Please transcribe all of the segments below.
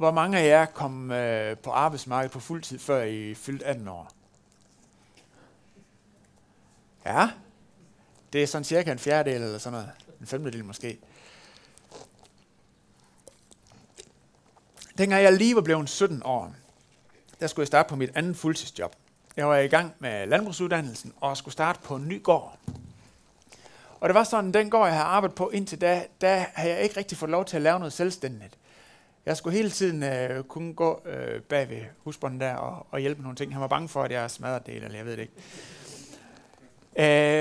hvor mange af jer kom øh, på arbejdsmarkedet på fuld tid, før I fyldte 18 år? Ja, det er sådan cirka en fjerdedel eller sådan noget. En femtedel måske. Dengang jeg lige var blevet 17 år, der skulle jeg starte på mit andet fuldtidsjob. Jeg var i gang med landbrugsuddannelsen og skulle starte på en ny gård. Og det var sådan, den gård, jeg havde arbejdet på indtil da, der havde jeg ikke rigtig fået lov til at lave noget selvstændigt. Jeg skulle hele tiden øh, kunne gå øh, bag ved husbånden der og, og hjælpe med nogle ting. Han var bange for, at jeg smadrede det, eller jeg ved det ikke.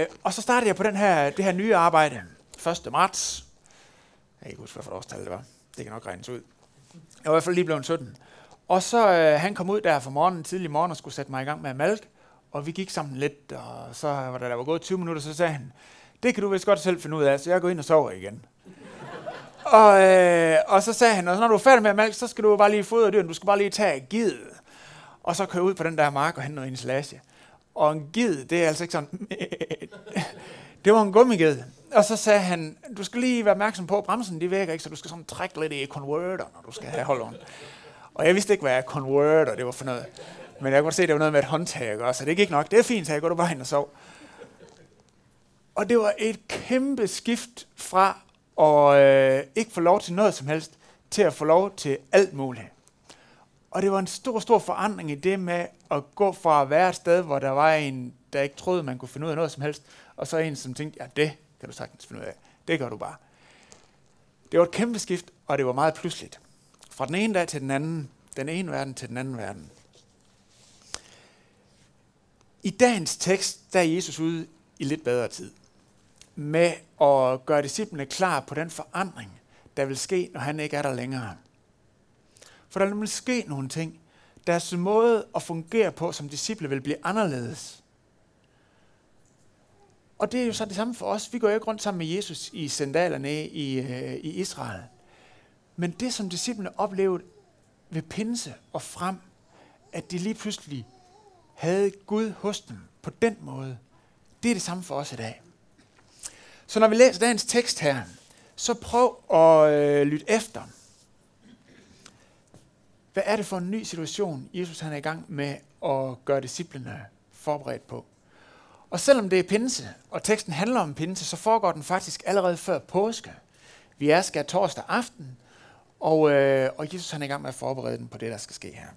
Øh, og så startede jeg på den her, det her nye arbejde 1. marts. Jeg kan ikke huske, hvad for årstal det var. Det kan nok regnes ud. Jeg var i hvert fald lige blevet 17. Og så øh, han kom ud der for morgenen, tidlig morgen, og skulle sætte mig i gang med at malke. Og vi gik sammen lidt, og så var der, der var gået 20 minutter, så sagde han, det kan du vist godt selv finde ud af, så jeg går ind og sover igen og, øh, og så sagde han, og når du er færdig med at malke, så skal du bare lige fodre dyren, du skal bare lige tage gid. Og så køre ud på den der mark og hente noget insulage. Og en gid, det er altså ikke sådan, det var en gummiged. Og så sagde han, du skal lige være opmærksom på, at bremsen de virker ikke, så du skal sådan trække lidt i converter, når du skal have holderen. Og jeg vidste ikke, hvad converter det var for noget. Men jeg kunne se, at det var noget med et håndtag, og så det gik nok. Det er fint, så jeg går du bare hen og sov. Og det var et kæmpe skift fra og øh, ikke få lov til noget som helst, til at få lov til alt muligt. Og det var en stor, stor forandring i det med at gå fra at være et sted, hvor der var en, der ikke troede, man kunne finde ud af noget som helst, og så en, som tænkte, ja, det kan du sagtens finde ud af. Det gør du bare. Det var et kæmpe skift, og det var meget pludseligt. Fra den ene dag til den anden, den ene verden til den anden verden. I dagens tekst, der er Jesus ude i lidt bedre tid med at gøre disciplene klar på den forandring, der vil ske, når han ikke er der længere. For der vil ske nogle ting. Deres måde at fungere på som disciple vil blive anderledes. Og det er jo så det samme for os. Vi går jo ikke rundt sammen med Jesus i sandalerne i, øh, i Israel. Men det, som disciplene oplevede ved pinse og frem, at de lige pludselig havde Gud hos dem på den måde, det er det samme for os i dag. Så når vi læser dagens tekst her, så prøv at øh, lytte efter. Hvad er det for en ny situation, Jesus han er i gang med at gøre disciplene forberedt på? Og selvom det er pinse, og teksten handler om pinse, så foregår den faktisk allerede før påske. Vi er skal torsdag aften, og, øh, og Jesus han er i gang med at forberede den på det, der skal ske her.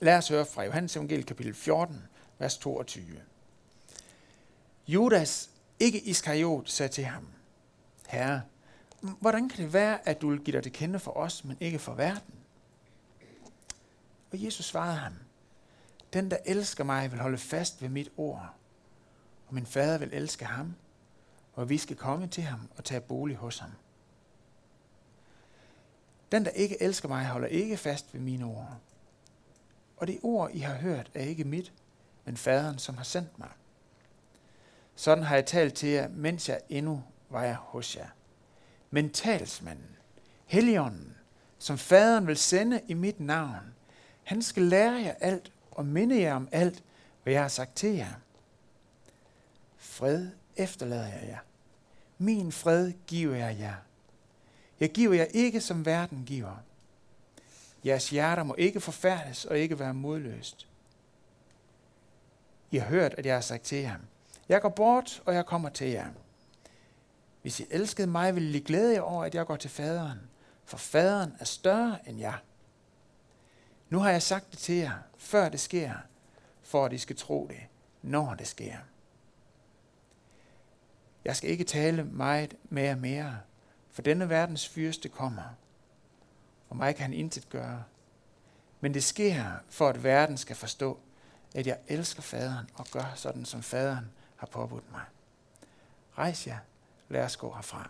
Lad os høre fra Johannes evangeliet kapitel 14, vers 22. Judas, ikke Iskariot, sagde til ham, Herre, hvordan kan det være, at du vil give dig til kende for os, men ikke for verden? Og Jesus svarede ham, den, der elsker mig, vil holde fast ved mit ord, og min fader vil elske ham, og vi skal komme til ham og tage bolig hos ham. Den, der ikke elsker mig, holder ikke fast ved mine ord. Og det ord, I har hørt, er ikke mit, men faderen, som har sendt mig. Sådan har jeg talt til jer, mens jeg endnu var jeg hos jer. Men talsmanden, Helligånden, som faderen vil sende i mit navn, han skal lære jer alt og minde jer om alt, hvad jeg har sagt til jer. Fred efterlader jeg jer. Min fred giver jeg jer. Jeg giver jer ikke, som verden giver. Jeres hjerter må ikke forfærdes og ikke være modløst. I har hørt, at jeg har sagt til jer, jeg går bort, og jeg kommer til jer. Hvis I elskede mig, ville I glæde jer over, at jeg går til faderen, for faderen er større end jeg. Nu har jeg sagt det til jer, før det sker, for at I skal tro det, når det sker. Jeg skal ikke tale meget mere mere, for denne verdens fyrste kommer, og mig kan han intet gøre. Men det sker, for at verden skal forstå, at jeg elsker faderen og gør sådan, som faderen har påbudt mig. Rejs jer, lad os gå herfra.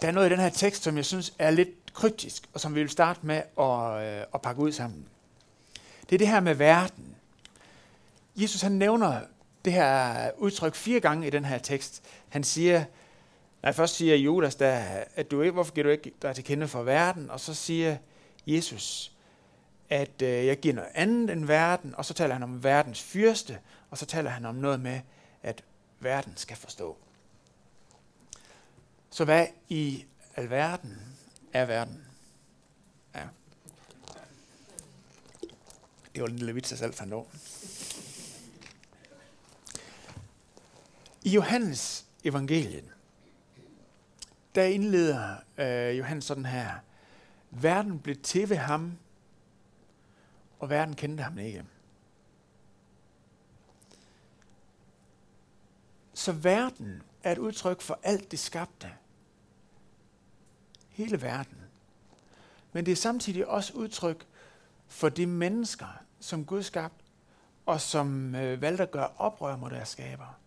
Der er noget i den her tekst, som jeg synes er lidt kryptisk, og som vi vil starte med at, øh, at pakke ud sammen. Det er det her med verden. Jesus han nævner det her udtryk fire gange i den her tekst. Han siger, nej, først siger Judas, der, at du ikke, hvorfor giver du ikke dig til kende for verden? Og så siger Jesus, at øh, jeg giver noget andet end verden, og så taler han om verdens fyrste, og så taler han om noget med, at verden skal forstå. Så hvad i alverden er verden? Ja. Det var en lille vits, jeg selv fandt over. I Johannes evangeliet, der indleder øh, Johannes sådan her. Verden blev til ved ham, og verden kendte ham ikke. Så verden er et udtryk for alt det skabte. Hele verden. Men det er samtidig også udtryk for de mennesker, som Gud skabte, og som øh, valgte at gøre oprør mod deres skaber.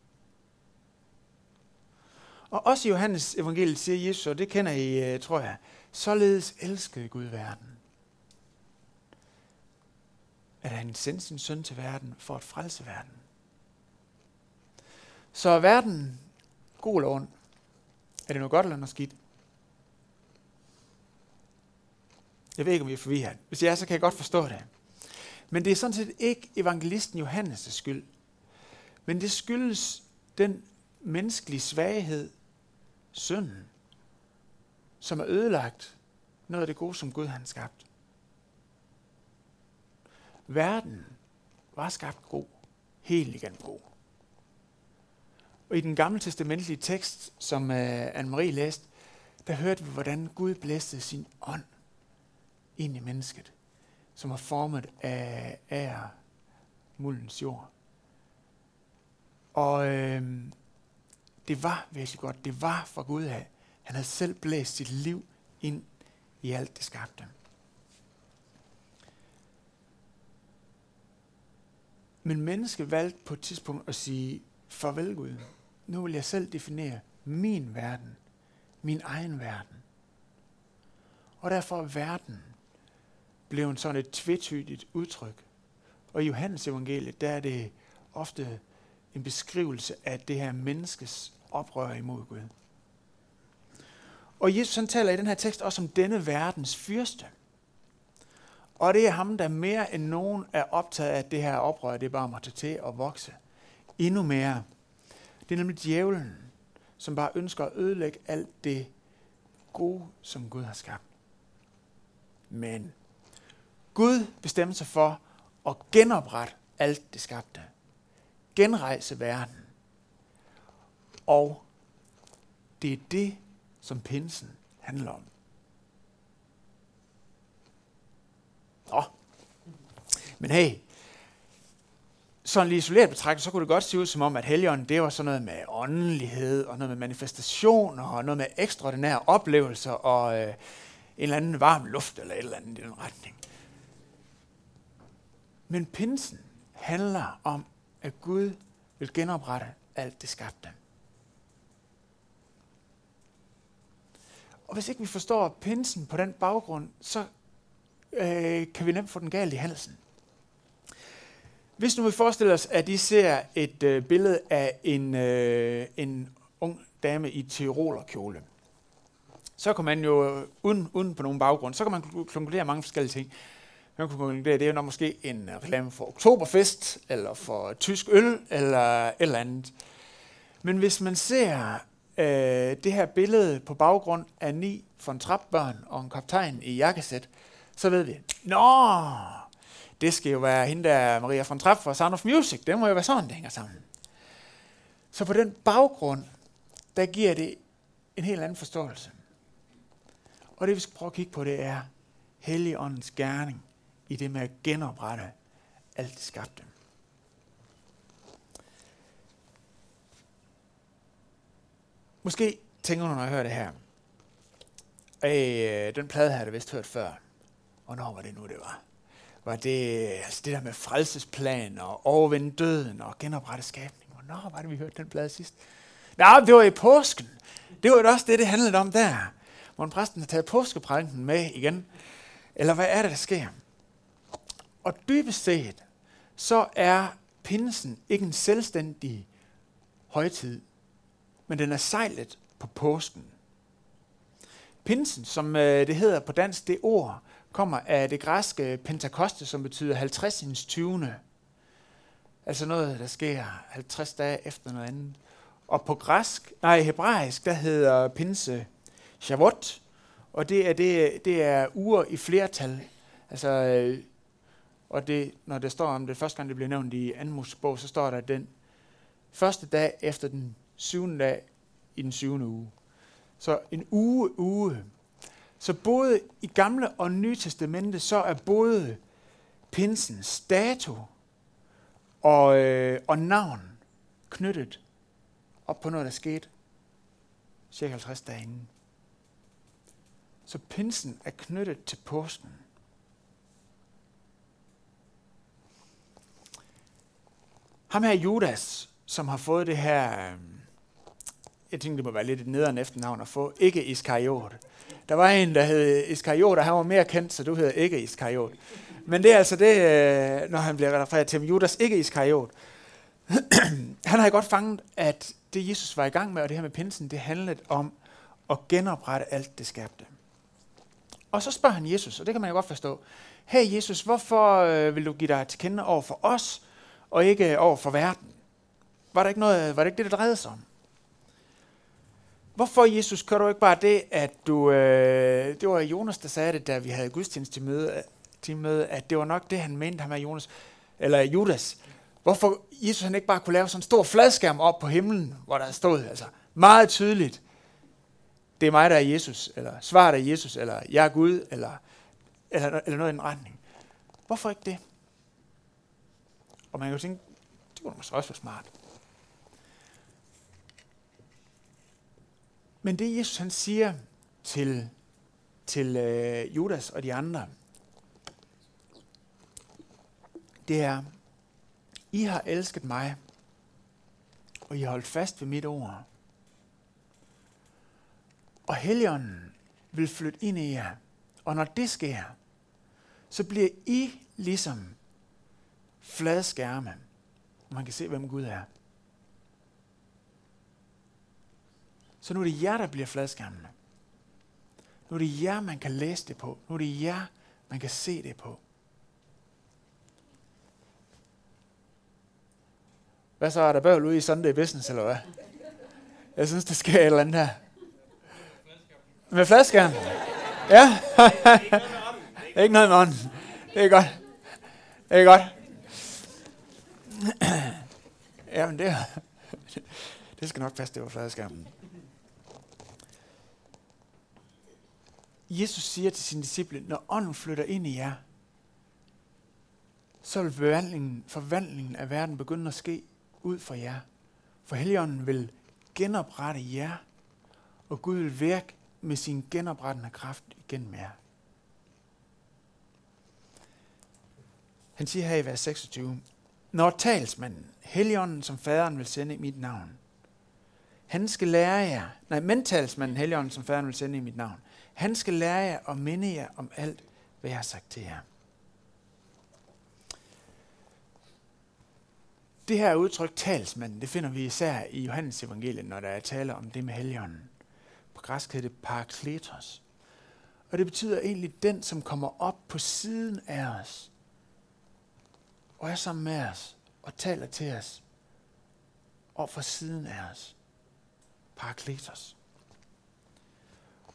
Og også i Johannes evangeliet siger Jesus, og det kender I, øh, tror jeg, således elskede Gud verden. At han sendte sin søn til verden for at frelse verden. Så er verden god eller ond? Er det noget godt eller noget skidt? Jeg ved ikke, om I er forvirret. Hvis jeg er, så kan jeg godt forstå det. Men det er sådan set ikke evangelisten Johannes' skyld. Men det skyldes den menneskelige svaghed, synden, som er ødelagt noget af det gode, som Gud har skabt. Verden var skabt god, helt igen god. Og i den gamle testamentlige tekst, som uh, Anne-Marie læste, der hørte vi, hvordan Gud blæste sin ånd ind i mennesket, som var formet af ære, muldens jord. Og øh, det var virkelig godt. Det var fra Gud af. Han havde selv blæst sit liv ind i alt det skabte. Men mennesket valgte på et tidspunkt at sige, farvel Gud, nu vil jeg selv definere min verden, min egen verden. Og derfor er verden blevet sådan et tvetydigt udtryk. Og i Johannes evangeliet, der er det ofte en beskrivelse af det her menneskes oprør imod Gud. Og Jesus han taler i den her tekst også om denne verdens fyrste. Og det er ham, der mere end nogen er optaget af, at det her oprør, det bare må tage til at vokse. Endnu mere. Det er nemlig djævlen, som bare ønsker at ødelægge alt det gode, som Gud har skabt. Men Gud bestemmer sig for at genoprette alt det skabte. Genrejse verden. Og det er det, som pinsen handler om. Nå. Men hey, sådan lige isoleret betragtet, så kunne det godt se ud som om, at helgen, det var sådan noget med åndelighed, og noget med manifestationer, og noget med ekstraordinære oplevelser, og øh, en eller anden varm luft, eller et eller andet i den retning. Men pinsen handler om, at Gud vil genoprette alt det skabte. Og hvis ikke vi forstår pinsen på den baggrund, så øh, kan vi nemt få den galt i halsen. Hvis nu vi forestiller os, at I ser et øh, billede af en, øh, en ung dame i Tirolerkjole, så kan man jo, uden, uden på nogen baggrund, så kan man konkludere mange forskellige ting. Man kan konkludere, det er nok måske en reklame for Oktoberfest, eller for tysk øl, eller et eller andet. Men hvis man ser øh, det her billede på baggrund af ni von Trapp-børn og en kaptajn i jakkesæt, så ved vi, nå, det skal jo være hende der Maria von Trapp fra Sound of Music. Det må jo være sådan, det hænger sammen. Så på den baggrund, der giver det en helt anden forståelse. Og det vi skal prøve at kigge på, det er Helligåndens gerning i det med at genoprette alt det skabte. Måske tænker du, når jeg hører det her, øh, den plade har jeg vist hørt før. Hvornår var det nu, det var? Var det altså det der med frelsesplan og overvinde døden og genoprette skabning? Hvornår var det, vi hørte den plade sidst? Ja, det var i påsken. Det var jo også det, det handlede om der. Hvor præsten har taget påskeprædiken med igen. Eller hvad er det, der sker? Og dybest set, så er pinsen ikke en selvstændig højtid men den er sejlet på påsken. Pinsen, som øh, det hedder på dansk, det ord, kommer af det græske pentakoste, som betyder 50. 20. Altså noget, der sker 50 dage efter noget andet. Og på græsk, nej, hebraisk, der hedder pinse Shavuot, og det er, det, det er uger i flertal. Altså, øh, og det, når det står om det, første gang det bliver nævnt i anden bog, så står der den første dag efter den syvende dag i den syvende uge. Så en uge, uge. Så både i gamle og nye testamente, så er både pinsens dato og, øh, og navn knyttet op på noget, der skete cirka 50 dage inden. Så pinsen er knyttet til påsken. Ham her Judas, som har fået det her, øh, jeg tænkte, det må være lidt et nederen efternavn at få, ikke Iskariot. Der var en, der hed Iskariot, og han var mere kendt, så du hedder ikke Iskariot. Men det er altså det, øh, når han bliver refereret til Judas, ikke Iskariot. han har godt fanget, at det Jesus var i gang med, og det her med pinsen, det handlede om at genoprette alt det skabte. Og så spørger han Jesus, og det kan man jo godt forstå. Hey Jesus, hvorfor øh, vil du give dig til kende over for os, og ikke over for verden? Var, der ikke noget, var det ikke det, det drejede sig om? Hvorfor, Jesus, gør du ikke bare det, at du... Øh, det var Jonas, der sagde det, da vi havde gudstjeneste til møde, til møde, at det var nok det, han mente, ham med Jonas, eller Judas. Hvorfor Jesus han ikke bare kunne lave sådan en stor fladskærm op på himlen, hvor der stod altså meget tydeligt, det er mig, der er Jesus, eller svaret er Jesus, eller jeg er Gud, eller, eller, eller noget i den retning. Hvorfor ikke det? Og man kan jo tænke, det kunne måske også være smart. Men det Jesus han siger til, til øh, Judas og de andre, det er, I har elsket mig, og I har holdt fast ved mit ord. Og Helligånden vil flytte ind i jer. Og når det sker, så bliver I ligesom flade skærme. Man kan se, hvem Gud er. Så nu er det jer, der bliver fladskærmene. Nu er det jer, man kan læse det på. Nu er det jer, man kan se det på. Hvad så, er der bøvl ude i Sunday Business, eller hvad? Jeg synes, det sker et eller andet her. Med fladskærm? Ja. ikke noget med ånden. Det er godt. Det er godt. Jamen, det, det skal nok passe, det var fladskærmen. Jesus siger til sine disciple, når ånden flytter ind i jer, så vil forvandlingen, forvandlingen af verden begynde at ske ud for jer. For Helligånden vil genoprette jer, og Gud vil virke med sin genoprettende kraft igennem jer. Han siger her i vers 26, Når talsmanden, Helligånden, som faderen vil sende i mit navn, han skal lære jer, nej, men talsmanden, Helligånden, som faderen vil sende i mit navn, han skal lære jer og minde jer om alt, hvad jeg har sagt til jer. Det her udtryk talsmand, det finder vi især i Johannes evangeliet, når der er tale om det med helgenen. På græsk hedder det parakletos. Og det betyder egentlig den, som kommer op på siden af os, og er sammen med os, og taler til os, og fra siden af os. Parakletos.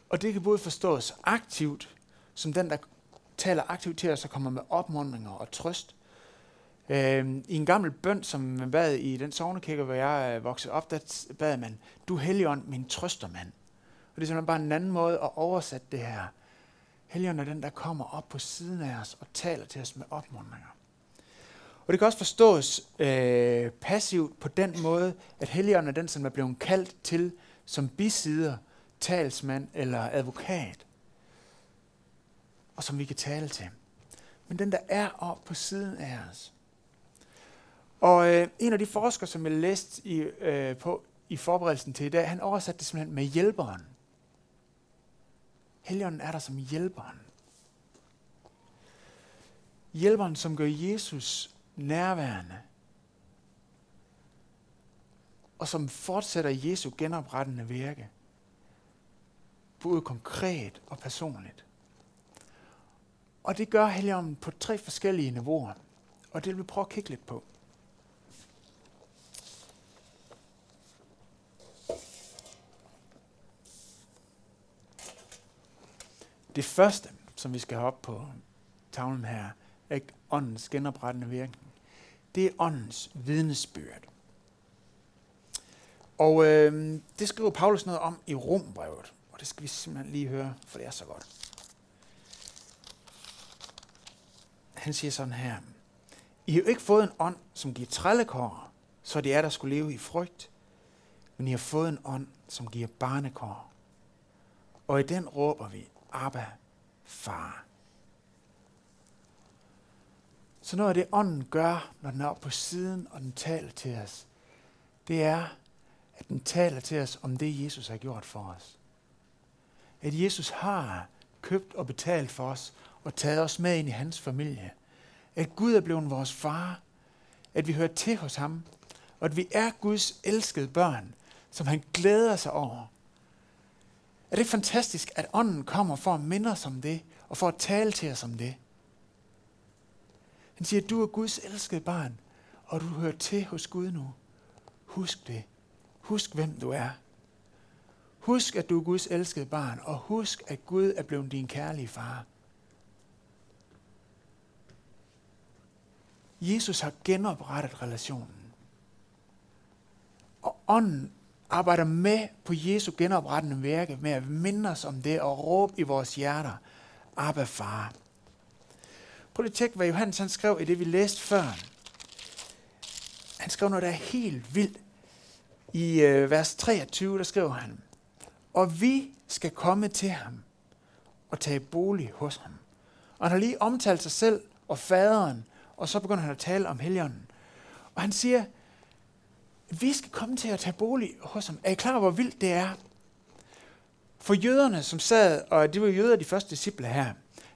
Og det kan både forstås aktivt, som den, der taler aktivt til os og kommer med opmuntringer og trøst. Øh, I en gammel bøn, som man bad i den sovnekirke, hvor jeg øh, voksede op, der bad man, du helligånd, min trøstermand. Og det er simpelthen bare en anden måde at oversætte det her. Helligånd er den, der kommer op på siden af os og taler til os med opmuntringer. Og det kan også forstås øh, passivt på den måde, at Helligånden er den, som er blevet kaldt til som bisider talsmand eller advokat, og som vi kan tale til. Men den, der er oppe på siden af os. Og øh, en af de forskere, som jeg læste i, øh, på i forberedelsen til i dag, han oversatte det simpelthen med hjælperen. Helligånden er der som hjælperen. Hjælperen, som gør Jesus nærværende. Og som fortsætter Jesu genoprettende virke både konkret og personligt. Og det gør Helligånden på tre forskellige niveauer, og det vil vi prøve at kigge lidt på. Det første, som vi skal have op på tavlen her, er åndens genoprettende virkning. Det er åndens vidnesbyrd. Og øh, det skriver Paulus noget om i Rombrevet og det skal vi simpelthen lige høre, for det er så godt. Han siger sådan her, I har jo ikke fået en ånd, som giver trællekår, så det er, der skulle leve i frygt, men I har fået en ånd, som giver barnekår. Og i den råber vi, Abba, far. Så noget af det, ånden gør, når den er oppe på siden, og den taler til os, det er, at den taler til os om det, Jesus har gjort for os. At Jesus har købt og betalt for os, og taget os med ind i hans familie. At Gud er blevet vores far. At vi hører til hos ham. Og at vi er Guds elskede børn, som han glæder sig over. Er det fantastisk, at ånden kommer for at minde os om det, og for at tale til os om det? Han siger, at du er Guds elskede barn, og du hører til hos Gud nu. Husk det. Husk, hvem du er. Husk, at du er Guds elskede barn, og husk, at Gud er blevet din kærlige far. Jesus har genoprettet relationen. Og ånden arbejder med på Jesu genoprettende værke med at minde os om det og råbe i vores hjerter, Abba far. Prøv lige at tjekke, hvad Johannes han skrev i det, vi læste før. Han skrev noget, der er helt vildt. I øh, vers 23, der skriver han, og vi skal komme til ham og tage bolig hos ham. Og han har lige omtalt sig selv og faderen, og så begynder han at tale om helgenen. Og han siger, vi skal komme til at tage bolig hos ham. Er I klar, hvor vildt det er? For jøderne, som sad, og det var jøder, de første disciple her,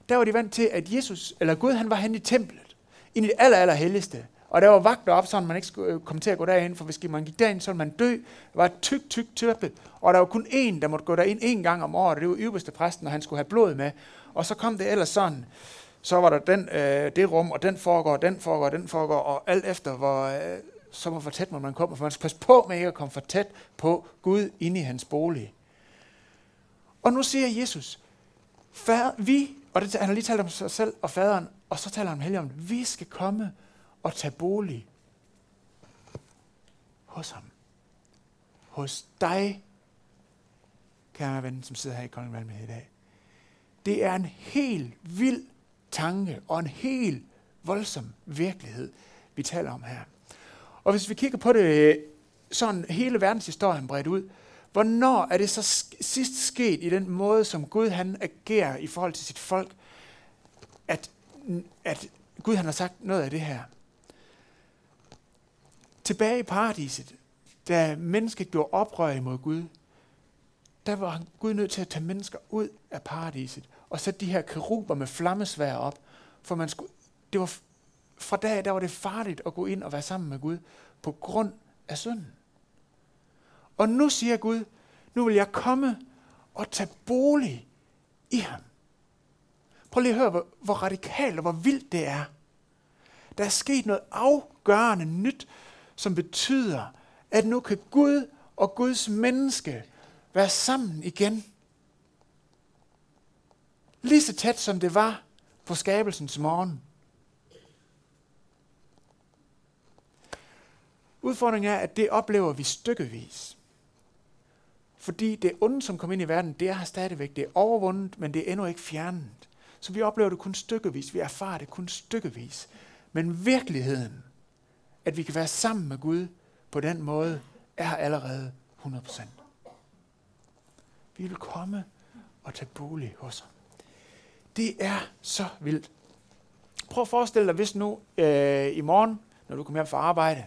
der var de vant til, at Jesus, eller Gud, han var hen i templet, ind i det aller, aller helligste. Og der var vagter op, så man ikke skulle øh, komme til at gå derind, for hvis man gik derind, så ville man dø. Det var et tyk, tyk og der var kun én, der måtte gå derind en gang om året, og det var øverste præsten, og han skulle have blod med. Og så kom det ellers sådan, så var der den, øh, det rum, og den foregår, den foregår, den foregår, og alt efter, hvor, øh, så hvor tæt man kommer, for man skal passe på med ikke at komme for tæt på Gud inde i hans bolig. Og nu siger Jesus, fader, vi, og det, han har lige talt om sig selv og faderen, og så taler han om Helligånden, vi skal komme og tage bolig hos ham. Hos dig, kære ven, som sidder her i Kolding Valme i dag. Det er en helt vild tanke og en helt voldsom virkelighed, vi taler om her. Og hvis vi kigger på det sådan hele verdenshistorien bredt ud, hvornår er det så sidst sket i den måde, som Gud han agerer i forhold til sit folk, at, at Gud han har sagt noget af det her? Tilbage i paradiset, da mennesket gjorde oprør imod Gud, der var Gud nødt til at tage mennesker ud af paradiset og sætte de her keruber med flammesvær op, for man skulle, det var fra dag der var det farligt at gå ind og være sammen med Gud på grund af synden. Og nu siger Gud, nu vil jeg komme og tage bolig i ham. Prøv lige at høre, hvor, hvor radikalt og hvor vildt det er. Der er sket noget afgørende nyt, som betyder, at nu kan Gud og Guds menneske være sammen igen. Lige så tæt som det var på skabelsens morgen. Udfordringen er, at det oplever vi stykkevis. Fordi det onde, som kom ind i verden, det er stadigvæk. Det er overvundet, men det er endnu ikke fjernet. Så vi oplever det kun stykkevis. Vi erfarer det kun stykkevis. Men virkeligheden, at vi kan være sammen med Gud på den måde, er allerede 100%. Vi vil komme og tage bolig hos ham. Det er så vildt. Prøv at forestille dig, hvis nu øh, i morgen, når du kommer hjem fra arbejde,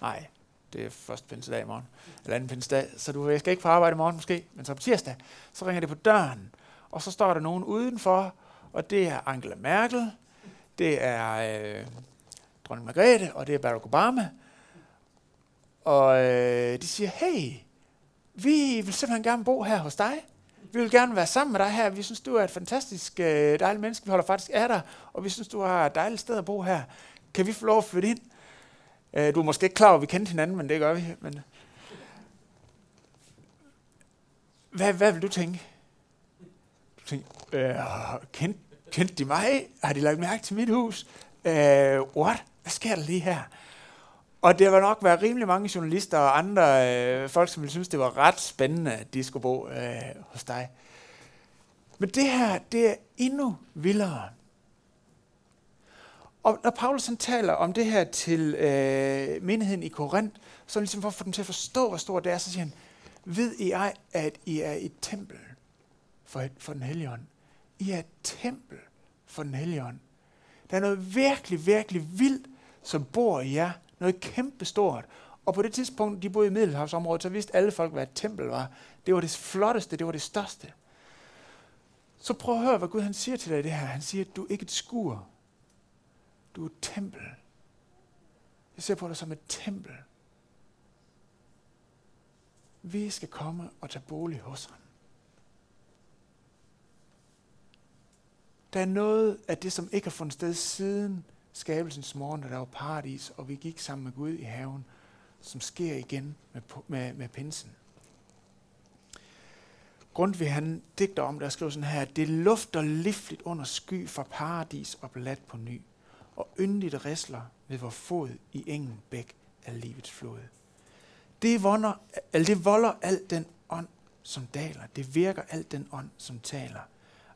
nej, det er første pinsedag i morgen, eller anden pinsedag, så du skal ikke på arbejde i morgen måske, men så på tirsdag, så ringer det på døren, og så står der nogen udenfor, og det er Angela Merkel, det er øh, dronning Margrethe, og det er Barack Obama, og øh, de siger, hey, vi vil simpelthen gerne bo her hos dig. Vi vil gerne være sammen med dig her. Vi synes, du er et fantastisk øh, dejligt menneske. Vi holder faktisk af dig, og vi synes, du har et dejligt sted at bo her. Kan vi få lov at flytte ind? Øh, du er måske ikke klar over, at vi kender hinanden, men det gør vi. Men... Hvad, hvad vil du tænke? Du tænker, Øh, kendte, kendte de mig? Har de lagt mærke til mit hus? Øh, what? Hvad sker der lige her? Og det var nok været rimelig mange journalister og andre øh, folk, som ville synes, det var ret spændende, at de skulle bo øh, hos dig. Men det her, det er endnu vildere. Og når Paulus han taler om det her til øh, menigheden i Korinth, så ligesom for at få dem til at forstå, hvor stort det er, så siger han, ved I ej, at I er et tempel for, for den hellige ånd? I er et tempel for den hellige ånd. Der er noget virkelig, virkelig vildt, som bor i jer. Noget kæmpe stort. Og på det tidspunkt, de boede i Middelhavsområdet, så vidste alle folk, hvad et tempel var. Det var det flotteste, det var det største. Så prøv at høre, hvad Gud han siger til dig i det her. Han siger, at du er ikke et skur. Du er et tempel. Jeg ser på dig som et tempel. Vi skal komme og tage bolig hos ham. Der er noget af det, som ikke har fundet sted siden skabelsens morgen, da der var paradis, og vi gik sammen med Gud i haven, som sker igen med, med, med pinsen. Grundtvig han digter om det og skriver sådan her, det lufter livligt under sky fra paradis og blad på ny, og yndigt risler ved vor fod i engen bæk af livets flod. Det, vonder, al, det volder alt den ånd, som daler. Det virker alt den ånd, som taler.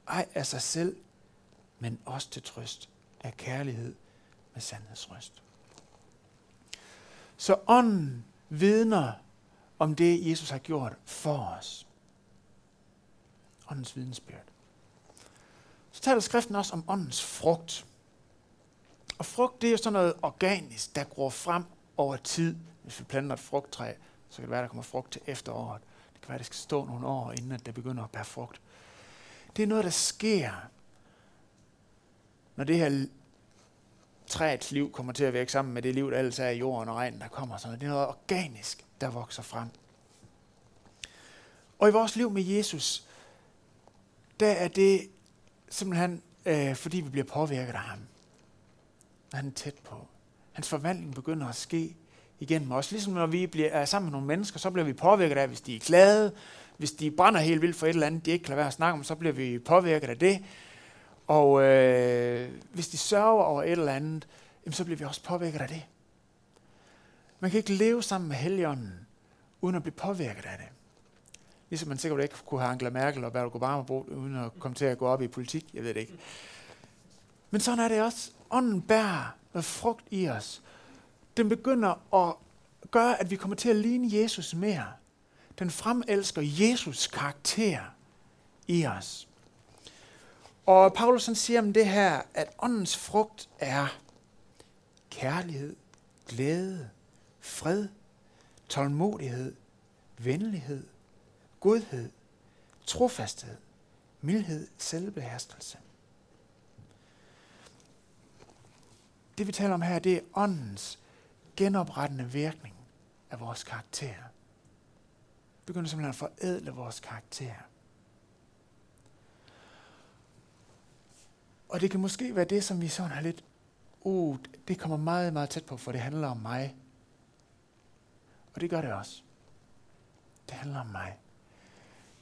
Ej af sig selv, men også til trøst af kærlighed med sandhedsrøst. Så ånden vidner om det, Jesus har gjort for os. Åndens vidensbyrd. Så taler skriften også om åndens frugt. Og frugt, det er jo sådan noget organisk, der gror frem over tid. Hvis vi planter et frugttræ, så kan det være, der kommer frugt til efteråret. Det kan være, det skal stå nogle år, inden at det begynder at bære frugt. Det er noget, der sker, når det her træets liv kommer til at vække sammen med det liv, der ellers er i jorden og regnen, der kommer. Sådan. Det er noget organisk, der vokser frem. Og i vores liv med Jesus, der er det simpelthen, øh, fordi vi bliver påvirket af ham. Han er tæt på. Hans forvandling begynder at ske igennem os. Ligesom når vi bliver, er sammen med nogle mennesker, så bliver vi påvirket af, hvis de er glade, hvis de brænder helt vildt for et eller andet, de ikke kan lade være at snakke om, så bliver vi påvirket af det. Og øh, hvis de sørger over et eller andet, jamen, så bliver vi også påvirket af det. Man kan ikke leve sammen med Helligånden, uden at blive påvirket af det. Ligesom man sikkert ikke kunne have Angela Merkel og Barack Obama brugt, uden at komme til at gå op i politik. Jeg ved det ikke. Men sådan er det også. Ånden bærer noget frugt i os. Den begynder at gøre, at vi kommer til at ligne Jesus mere. Den fremelsker Jesus karakter i os. Og Paulus han siger om det her, at åndens frugt er kærlighed, glæde, fred, tålmodighed, venlighed, godhed, trofasthed, mildhed, selvbeherskelse. Det vi taler om her, det er åndens genoprettende virkning af vores karakter. Vi begynder simpelthen at forædle vores karakter. Og det kan måske være det, som vi sådan har lidt, uh, det kommer meget, meget tæt på, for det handler om mig. Og det gør det også. Det handler om mig.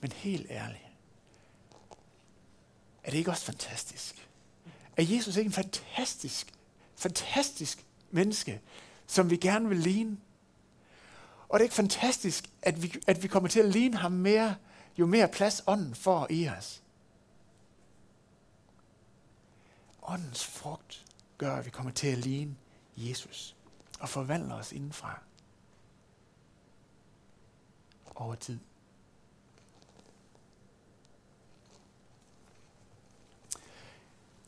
Men helt ærligt, er det ikke også fantastisk? Er Jesus ikke en fantastisk, fantastisk menneske, som vi gerne vil ligne? Og det er ikke fantastisk, at vi, at vi kommer til at ligne ham mere, jo mere plads ånden får i os. Åndens frugt gør, at vi kommer til at ligne Jesus og forvandler os indenfra over tid.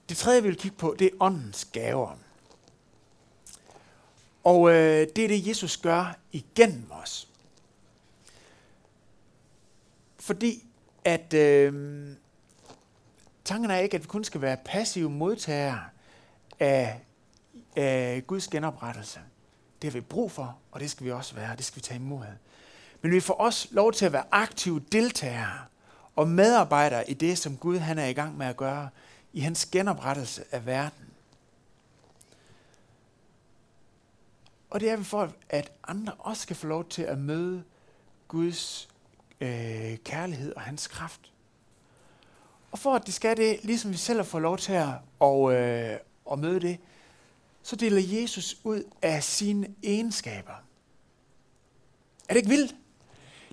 Det tredje, vi vil kigge på, det er åndens gaver. Og øh, det er det, Jesus gør igennem os. Fordi at øh, tanken er ikke, at vi kun skal være passive modtagere af, af Guds genoprettelse. Det har vi brug for, og det skal vi også være, det skal vi tage imod. Men vi får også lov til at være aktive deltagere og medarbejdere i det, som Gud han er i gang med at gøre i hans genoprettelse af verden. Og det er vi for, at andre også skal få lov til at møde Guds øh, kærlighed og hans kraft. Og for at de skal det, ligesom vi selv har fået lov til at, og, øh, at møde det, så deler Jesus ud af sine egenskaber. Er det ikke vildt?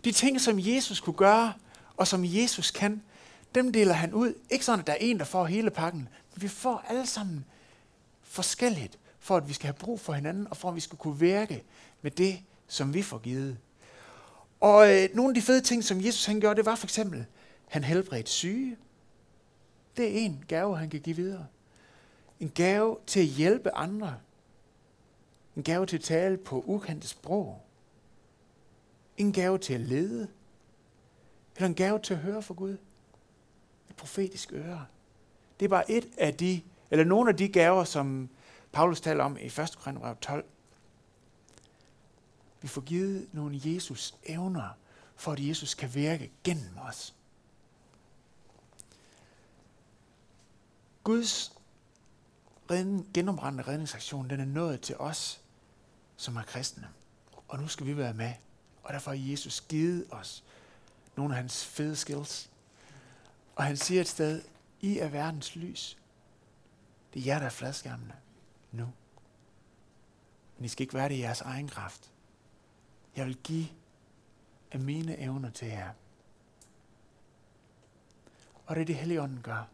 De ting, som Jesus kunne gøre, og som Jesus kan, dem deler han ud. Ikke sådan, at der er en, der får hele pakken, men vi får alle sammen forskelligt, for at vi skal have brug for hinanden, og for at vi skal kunne virke med det, som vi får givet. Og øh, nogle af de fede ting, som Jesus han gjorde, det var for eksempel, han helbredte syge. Det er en gave, han kan give videre. En gave til at hjælpe andre. En gave til at tale på ukendte sprog. En gave til at lede. Eller en gave til at høre for Gud. Et profetisk øre. Det er bare et af de, eller nogle af de gaver, som Paulus taler om i 1. Korinther 12. Vi får givet nogle Jesus evner, for at Jesus kan virke gennem os. Guds redden, genombrændende redningsaktion, den er nået til os, som er kristne. Og nu skal vi være med. Og derfor har Jesus givet os nogle af hans fede skills. Og han siger et sted, I er verdens lys. Det er jer, der er fladskærmene nu. Men I skal ikke være det i jeres egen kraft. Jeg vil give af mine evner til jer. Og det er det, Helligånden gør.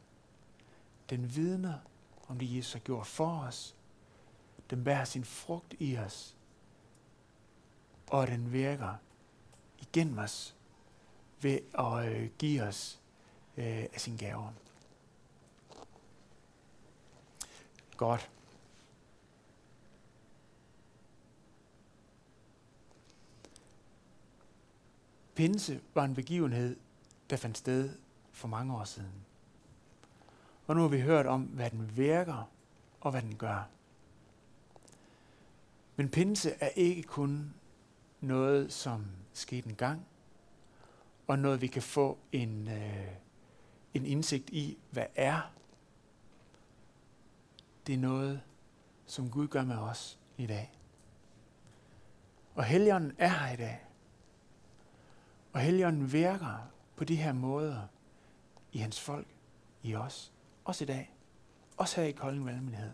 Den vidner om det, Jesus har gjort for os. Den bærer sin frugt i os. Og den virker igennem os ved at øh, give os øh, af sin gaver. Godt. Pinse var en begivenhed, der fandt sted for mange år siden. Og nu har vi hørt om, hvad den virker og hvad den gør. Men pinse er ikke kun noget, som skete en gang, og noget, vi kan få en, øh, en indsigt i, hvad er. Det er noget, som Gud gør med os i dag. Og Helligånden er her i dag. Og Helligånden virker på de her måder i hans folk, i os. Også i dag. Også her i Kolding Valgmenighed.